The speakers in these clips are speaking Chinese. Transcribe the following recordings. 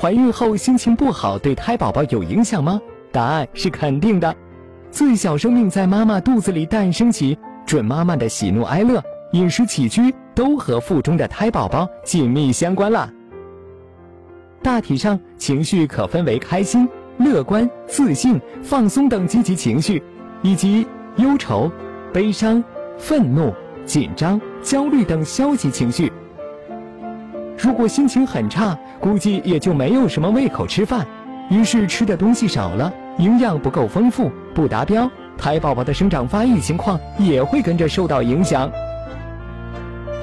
怀孕后心情不好对胎宝宝有影响吗？答案是肯定的。自小生命在妈妈肚子里诞生起，准妈妈的喜怒哀乐、饮食起居都和腹中的胎宝宝紧密相关了。大体上，情绪可分为开心、乐观、自信、放松等积极情绪，以及忧愁、悲伤、愤怒、紧张、焦虑等消极情绪。如果心情很差，估计也就没有什么胃口吃饭，于是吃的东西少了，营养不够丰富，不达标，胎宝宝的生长发育情况也会跟着受到影响。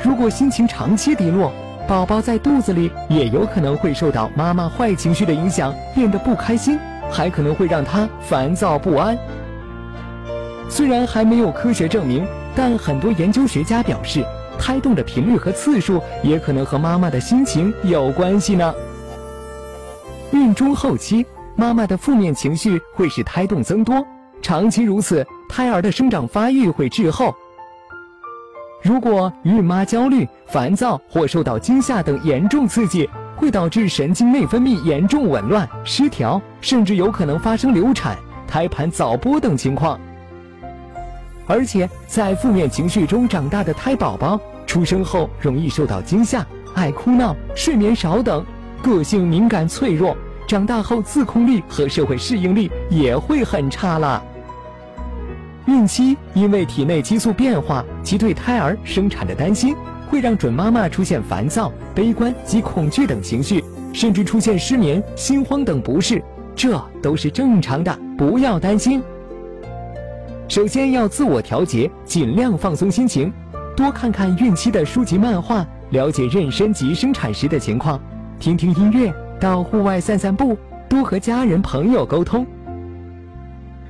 如果心情长期低落，宝宝在肚子里也有可能会受到妈妈坏情绪的影响，变得不开心，还可能会让他烦躁不安。虽然还没有科学证明，但很多研究学家表示。胎动的频率和次数也可能和妈妈的心情有关系呢。孕中后期，妈妈的负面情绪会使胎动增多，长期如此，胎儿的生长发育会滞后。如果孕妈焦虑、烦躁或受到惊吓等严重刺激，会导致神经内分泌严重紊乱、失调，甚至有可能发生流产、胎盘早剥等情况。而且，在负面情绪中长大的胎宝宝，出生后容易受到惊吓、爱哭闹、睡眠少等，个性敏感脆弱，长大后自控力和社会适应力也会很差了。孕期因为体内激素变化及对胎儿生产的担心，会让准妈妈出现烦躁、悲观及恐惧等情绪，甚至出现失眠、心慌等不适，这都是正常的，不要担心。首先要自我调节，尽量放松心情，多看看孕期的书籍漫画，了解妊娠及生产时的情况，听听音乐，到户外散散步，多和家人朋友沟通，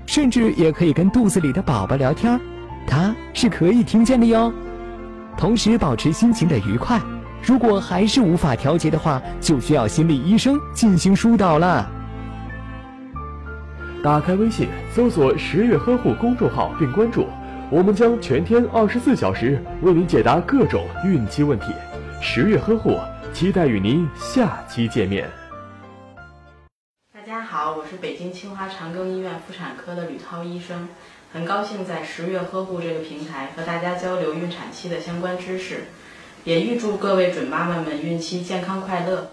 甚至也可以跟肚子里的宝宝聊天，他是可以听见的哟。同时保持心情的愉快，如果还是无法调节的话，就需要心理医生进行疏导了。打开微信，搜索“十月呵护”公众号并关注，我们将全天二十四小时为您解答各种孕期问题。十月呵护，期待与您下期见面。大家好，我是北京清华长庚医院妇产科的吕涛医生，很高兴在十月呵护这个平台和大家交流孕产期的相关知识，也预祝各位准妈妈们孕期健康快乐。